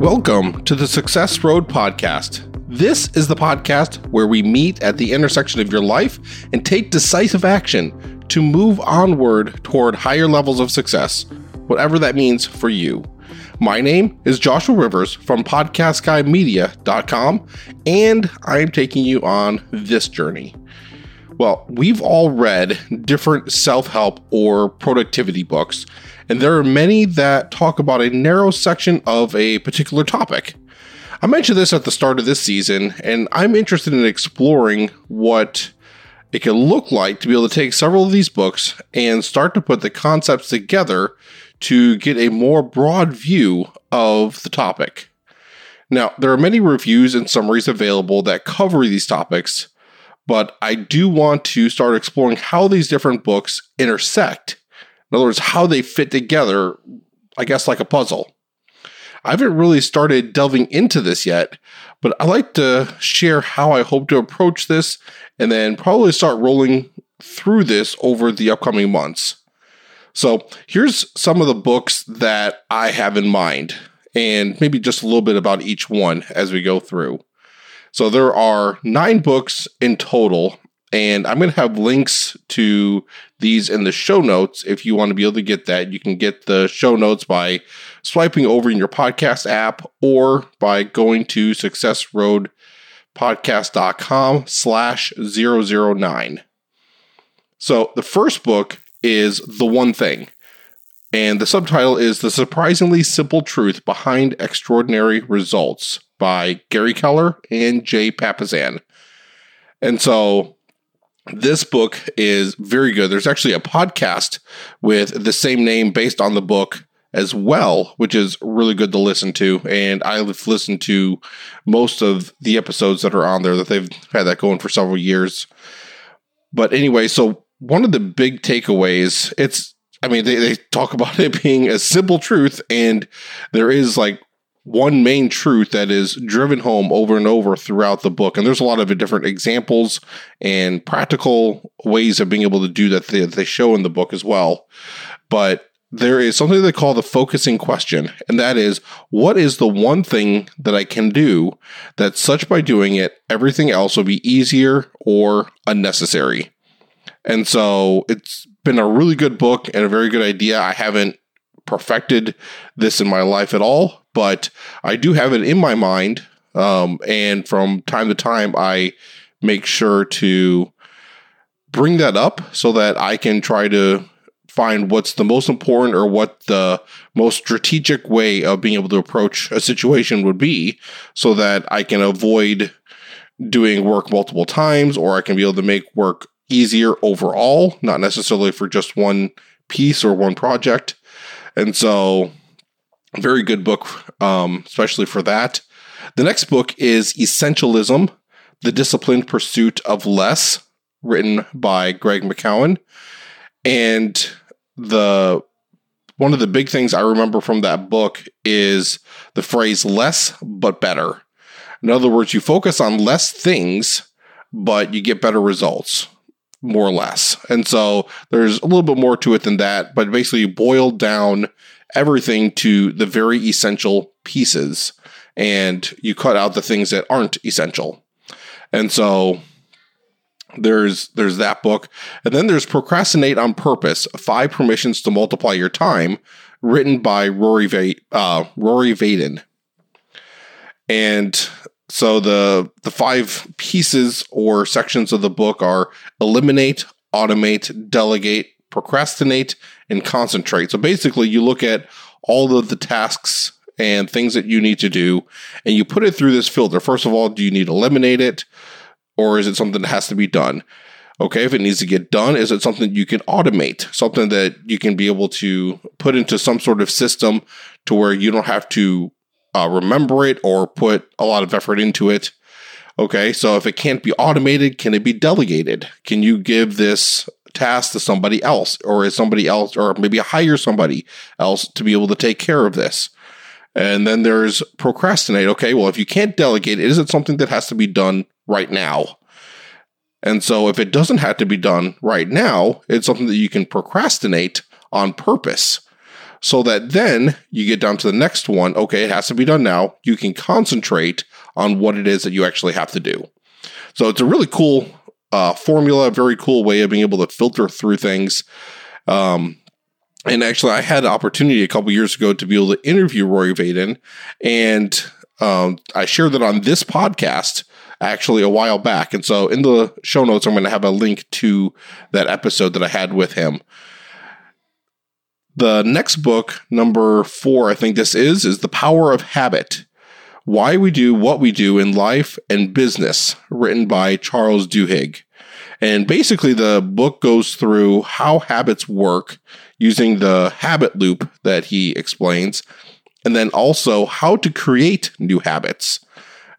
Welcome to the Success Road Podcast. This is the podcast where we meet at the intersection of your life and take decisive action to move onward toward higher levels of success, whatever that means for you. My name is Joshua Rivers from PodcastGuyMedia.com, and I'm taking you on this journey. Well, we've all read different self help or productivity books, and there are many that talk about a narrow section of a particular topic. I mentioned this at the start of this season, and I'm interested in exploring what it can look like to be able to take several of these books and start to put the concepts together to get a more broad view of the topic. Now, there are many reviews and summaries available that cover these topics, but I do want to start exploring how these different books intersect. In other words, how they fit together, I guess, like a puzzle. I haven't really started delving into this yet, but I like to share how I hope to approach this and then probably start rolling through this over the upcoming months. So here's some of the books that I have in mind, and maybe just a little bit about each one as we go through. So there are nine books in total, and I'm going to have links to these in the show notes. If you want to be able to get that, you can get the show notes by swiping over in your podcast app or by going to successroadpodcast.com slash 009. So the first book is The One Thing. And the subtitle is The Surprisingly Simple Truth Behind Extraordinary Results by Gary Keller and Jay Papasan. And so this book is very good. There's actually a podcast with the same name based on the book as well, which is really good to listen to. And I've listened to most of the episodes that are on there that they've had that going for several years. But anyway, so one of the big takeaways, it's, I mean, they, they talk about it being a simple truth, and there is like one main truth that is driven home over and over throughout the book. And there's a lot of different examples and practical ways of being able to do that they, they show in the book as well. But there is something they call the focusing question, and that is what is the one thing that I can do that such by doing it, everything else will be easier or unnecessary? And so it's been a really good book and a very good idea. I haven't perfected this in my life at all, but I do have it in my mind. Um, and from time to time, I make sure to bring that up so that I can try to find what's the most important or what the most strategic way of being able to approach a situation would be so that I can avoid doing work multiple times or I can be able to make work easier overall, not necessarily for just one piece or one project. And so, very good book, um, especially for that. The next book is Essentialism The Disciplined Pursuit of Less, written by Greg McKeown. And the one of the big things I remember from that book is the phrase less but better. In other words, you focus on less things, but you get better results more or less. And so there's a little bit more to it than that, but basically boiled down everything to the very essential pieces and you cut out the things that aren't essential. And so there's there's that book. And then there's Procrastinate on Purpose: Five Permissions to Multiply Your Time, written by Rory Va- uh, Rory Vaden. And so the the five pieces or sections of the book are eliminate, automate, delegate, procrastinate, and concentrate. So basically, you look at all of the tasks and things that you need to do, and you put it through this filter. First of all, do you need to eliminate it, or is it something that has to be done? Okay, if it needs to get done, is it something you can automate? Something that you can be able to put into some sort of system to where you don't have to uh, remember it or put a lot of effort into it. Okay, so if it can't be automated, can it be delegated? Can you give this task to somebody else, or is somebody else, or maybe hire somebody else to be able to take care of this? And then there's procrastinate. Okay, well, if you can't delegate, is it something that has to be done right now? And so if it doesn't have to be done right now, it's something that you can procrastinate on purpose. so that then you get down to the next one. Okay, it has to be done now. You can concentrate on what it is that you actually have to do. So it's a really cool uh, formula, very cool way of being able to filter through things. Um, and actually, I had an opportunity a couple years ago to be able to interview Roy Vaden, and um, I shared that on this podcast actually a while back. And so in the show notes, I'm going to have a link to that episode that I had with him. The next book, number four, I think this is, is The Power of Habit Why We Do What We Do in Life and Business, written by Charles Duhigg. And basically, the book goes through how habits work using the habit loop that he explains, and then also how to create new habits.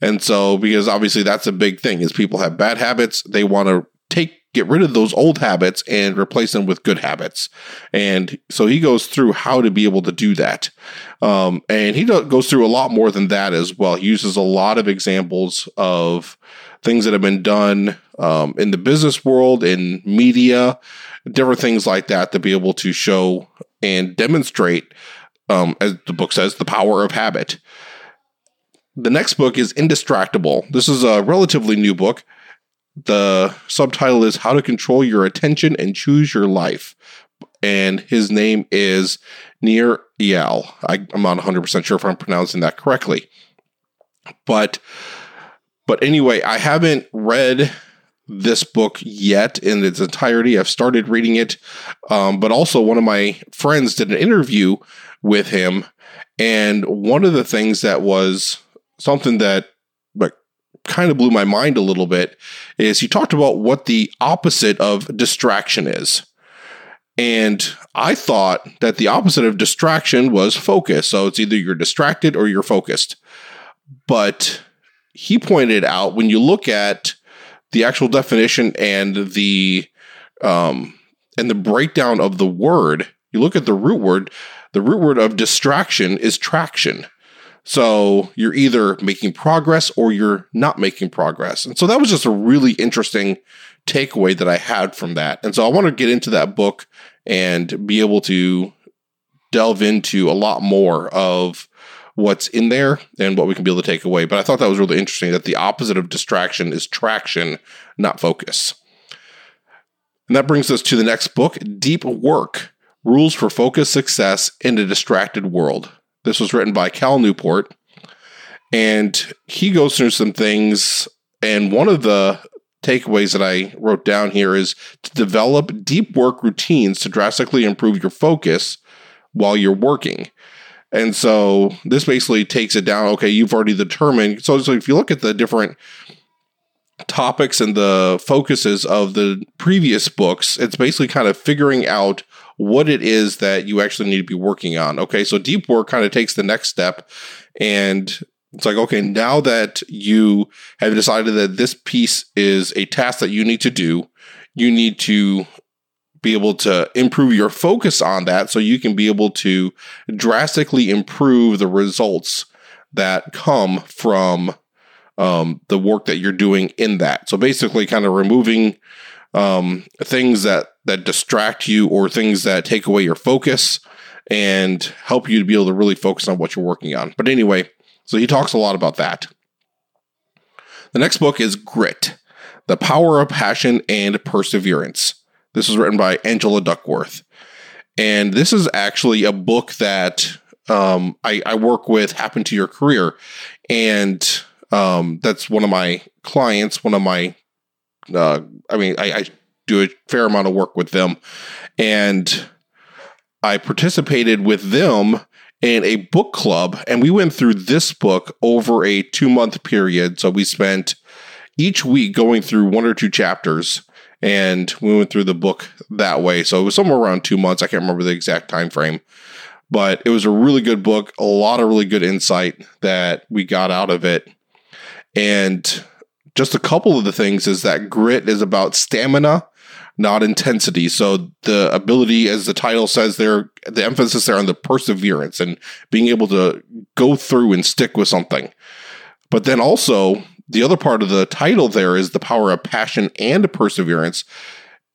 And so, because obviously that's a big thing, is people have bad habits, they want to take get rid of those old habits and replace them with good habits. And so he goes through how to be able to do that. Um, and he goes through a lot more than that as well. He uses a lot of examples of things that have been done um, in the business world, in media, different things like that to be able to show and demonstrate, um, as the book says, the power of habit. The next book is Indistractable. This is a relatively new book. The subtitle is How to Control Your Attention and Choose Your Life. And his name is Nir Eyal. I, I'm not 100% sure if I'm pronouncing that correctly. But but anyway, I haven't read this book yet in its entirety. I've started reading it, um, but also one of my friends did an interview with him, and one of the things that was something that kind of blew my mind a little bit is he talked about what the opposite of distraction is. And I thought that the opposite of distraction was focus. So it's either you're distracted or you're focused. But he pointed out when you look at the actual definition and the um, and the breakdown of the word, you look at the root word. The root word of distraction is traction. So you're either making progress or you're not making progress. And so that was just a really interesting takeaway that I had from that. And so I want to get into that book and be able to delve into a lot more of what's in there and what we can be able to take away. But I thought that was really interesting that the opposite of distraction is traction, not focus. And that brings us to the next book, Deep Work Rules for Focus Success in a Distracted World. This was written by Cal Newport. And he goes through some things. And one of the takeaways that I wrote down here is to develop deep work routines to drastically improve your focus while you're working. And so this basically takes it down. Okay, you've already determined. So, so if you look at the different topics and the focuses of the previous books, it's basically kind of figuring out what it is that you actually need to be working on. Okay, so deep work kind of takes the next step and it's like, okay, now that you have decided that this piece is a task that you need to do, you need to be able to improve your focus on that so you can be able to drastically improve the results that come from um, the work that you're doing in that. So basically, kind of removing um, things that that distract you or things that take away your focus and help you to be able to really focus on what you're working on. But anyway, so he talks a lot about that. The next book is Grit: The Power of Passion and Perseverance. This was written by Angela Duckworth, and this is actually a book that um, I, I work with. Happen to Your Career, and um, that's one of my clients, one of my uh, I mean, I, I do a fair amount of work with them, and I participated with them in a book club, and we went through this book over a two month period. So we spent each week going through one or two chapters, and we went through the book that way. So it was somewhere around two months. I can't remember the exact time frame, but it was a really good book. A lot of really good insight that we got out of it, and just a couple of the things is that grit is about stamina, not intensity. So the ability, as the title says there, the emphasis there on the perseverance and being able to go through and stick with something. But then also the other part of the title there is the power of passion and perseverance.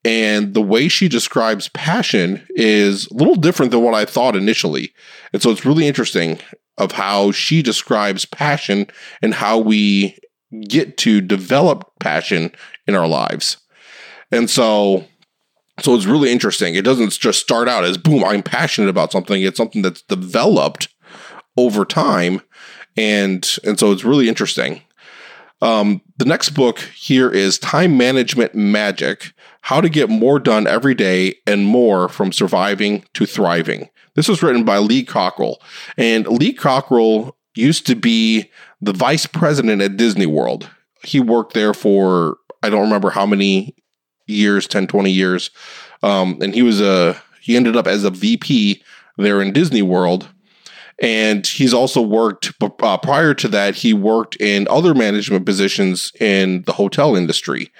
And the way she describes passion is a little different than what I thought initially. And so it's really interesting of how she describes passion and how we get to develop passion in our lives. And so so it's really interesting. It doesn't just start out as boom, I'm passionate about something. It's something that's developed over time. And and so it's really interesting. Um, the next book here is Time Management Magic How to Get More Done Every Day and Move from Surviving to Thriving. This was written by Lee Cockrell. And Lee Cockrell used to be the vice president at Disney World. He worked there for, I don't remember how many years 10, 20 years. Um, and he was a, he ended up as a VP there in Disney World and he's also worked uh, prior to that he worked in other management positions in the hotel industry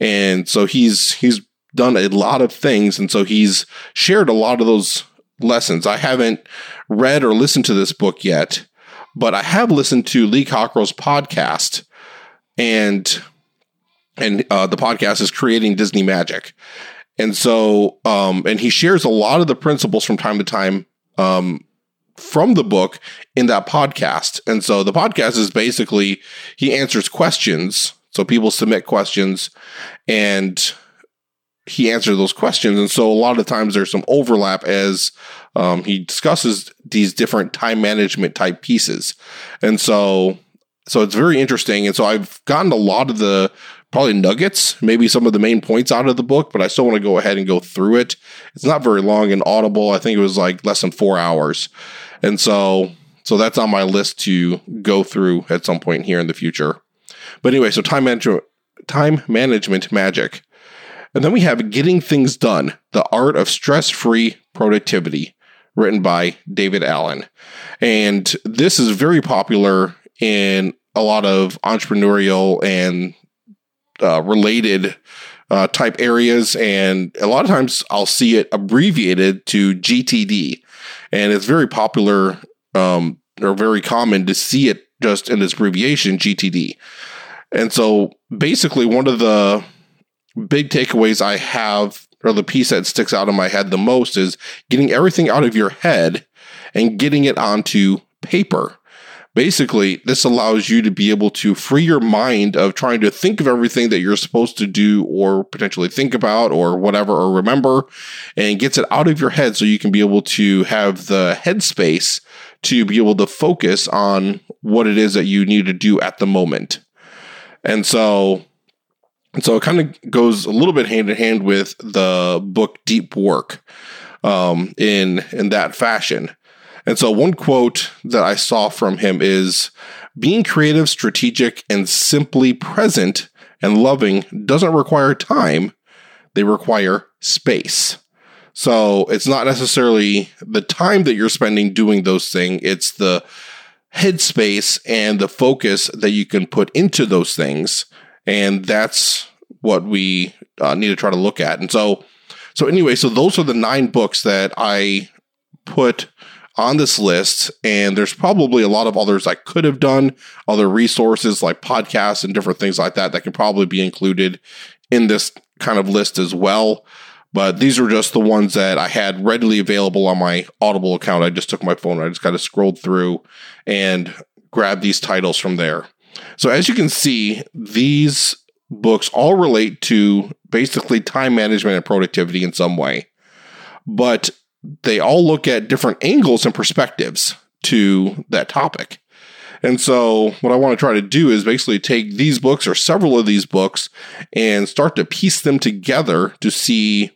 and so he's he's done a lot of things and so he's shared a lot of those lessons i haven't read or listened to this book yet but i have listened to lee cockrell's podcast and and uh, the podcast is creating disney magic and so um and he shares a lot of the principles from time to time um from the book in that podcast. And so the podcast is basically he answers questions. So people submit questions and he answers those questions. And so a lot of times there's some overlap as um, he discusses these different time management type pieces. And so so it's very interesting. And so I've gotten a lot of the probably nuggets, maybe some of the main points out of the book, but I still want to go ahead and go through it. It's not very long and audible. I think it was like less than four hours. And so so that's on my list to go through at some point here in the future. But anyway, so time management time management magic. And then we have Getting Things Done: The Art of Stress-Free Productivity, written by David Allen. And this is very popular in a lot of entrepreneurial and uh, related uh, type areas. And a lot of times I'll see it abbreviated to GTD and it's very popular um, or very common to see it just in this abbreviation GTD. And so basically, one of the big takeaways I have, or the piece that sticks out in my head the most, is getting everything out of your head and getting it onto paper. Basically, this allows you to be able to free your mind of trying to think of everything that you're supposed to do or potentially think about or whatever or remember and gets it out of your head so you can be able to have the headspace to be able to focus on what it is that you need to do at the moment. And so and so it kind of goes a little bit hand in hand with the book Deep Work um, in in that fashion. And so, one quote that I saw from him is being creative, strategic, and simply present and loving doesn't require time, they require space. So, it's not necessarily the time that you're spending doing those things, it's the headspace and the focus that you can put into those things. And that's what we uh, need to try to look at. And so, so anyway, so those are the nine books that I put on this list, and there's probably a lot of others I could have done, other resources like podcasts and different things like that that can probably be included in this kind of list as well. But these are just the ones that I had readily available on my Audible account. I just took my phone, I just kind of scrolled through and grabbed these titles from there. So, as you can see, these books all relate to basically time management and productivity in some way. But they all look at different angles and perspectives to that topic. And so, what I want to try to do is basically take these books or several of these books and start to piece them together to see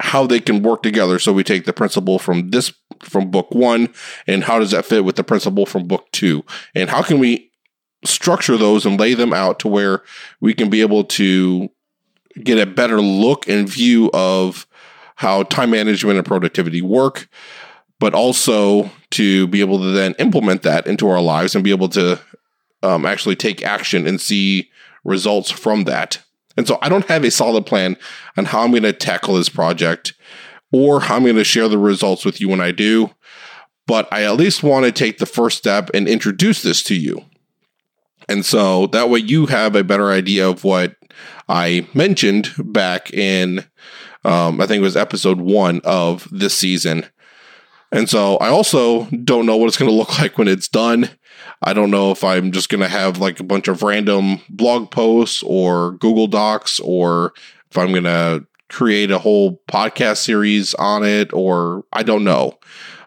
how they can work together. So, we take the principle from this, from book one, and how does that fit with the principle from book two? And how can we structure those and lay them out to where we can be able to get a better look and view of how time management and productivity work, but also to be able to then implement that into our lives and be able to um, actually take action and see results from that. And so I don't have a solid plan on how I'm going to tackle this project or how I'm going to share the results with you when I do, but I at least want to take the first step and introduce this to you. And so that way you have a better idea of what I mentioned back in, um, I think it was episode one of this season. And so I also don't know what it's going to look like when it's done. I don't know if I'm just going to have like a bunch of random blog posts or Google Docs or if I'm going to create a whole podcast series on it or I don't know.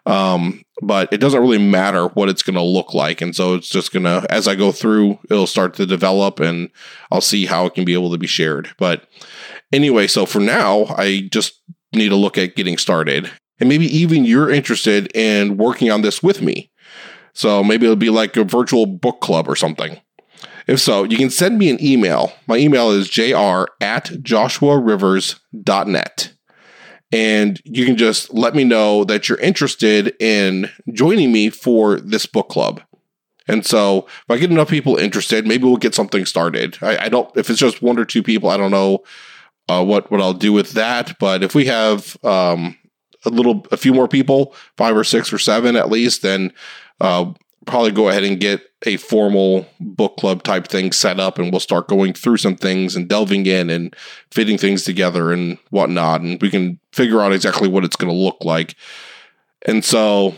Um, but it doesn't really matter what it's going to look like. And so it's just going to, as I go through, it'll start to develop and I'll see how it can be able to be shared. But anyway, so for now, I just need to look at getting started. And maybe even you're interested in working on this with me. So maybe it'll be like a virtual book club or something. If so, you can send me an email. My email is jr at joshuarivers.net and you can just let me know that you're interested in joining me for this book club. And so if I get enough people interested, maybe we'll get something started. I, I don't, if it's just one or two people, I don't know uh, what, what I'll do with that. But if we have um, a little, a few more people, five or six or seven at least, then uh, probably go ahead and get a formal book club type thing set up and we'll start going through some things and delving in and fitting things together and whatnot. And we can figure out exactly what it's going to look like. And so,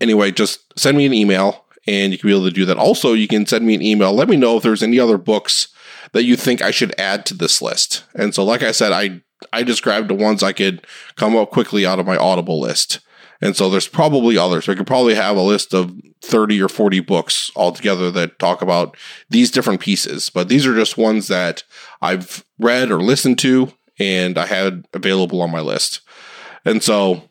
anyway, just send me an email and you can be able to do that. Also, you can send me an email. Let me know if there's any other books that you think I should add to this list. And so, like I said, I I described the ones I could come up quickly out of my Audible list. And so there's probably others. We could probably have a list of 30 or 40 books altogether that talk about these different pieces. But these are just ones that I've read or listened to and I had available on my list. And so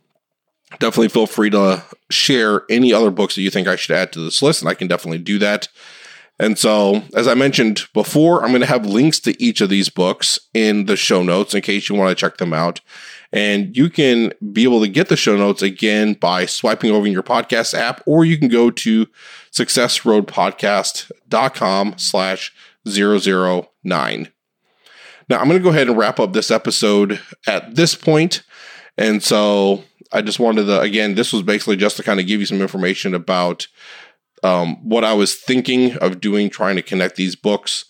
definitely feel free to share any other books that you think I should add to this list, and I can definitely do that. And so, as I mentioned before, I'm going to have links to each of these books in the show notes in case you want to check them out. And you can be able to get the show notes again by swiping over in your podcast app, or you can go to successroadpodcast.com slash 009. Now, I'm going to go ahead and wrap up this episode at this point. And so I just wanted to, again, this was basically just to kind of give you some information about um, what I was thinking of doing, trying to connect these books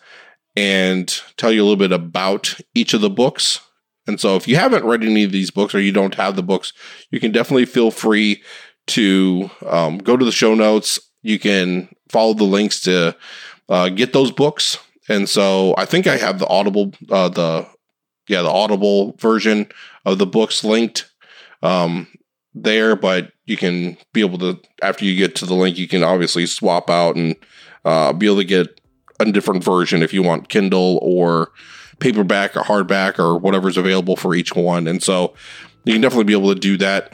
and tell you a little bit about each of the books. And so if you haven't read any of these books or you don't have the books, you can definitely feel free to um, go to the show notes. You can follow the links to uh, get those books. And so I think I have the Audible, uh, the yeah, the Audible version of the books linked um, there, but you can be able to after you get to the link, you can obviously swap out and uh, be able to get a different version if you want Kindle or paperback or hardback or whatever's available for each one. And so you can definitely be able to do that.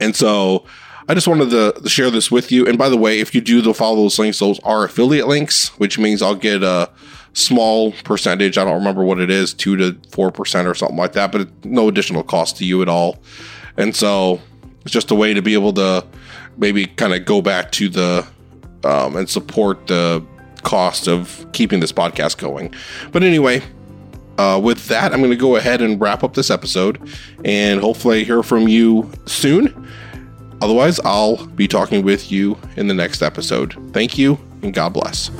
And so I just wanted to, share this with you. And by the way, if you do the follow those links, those are affiliate links, which means I'll get a small percentage. I don't remember what it is, two to four percent or something like that, but no additional cost to you at all. And so it's just a way to be able to maybe kind of go back to the um, and support the cost of keeping this podcast going. But anyway, uh, with that, I'm going to go ahead and wrap up this episode and hopefully hear from you soon. Otherwise, I'll be talking with you in the next episode. Thank you and God bless.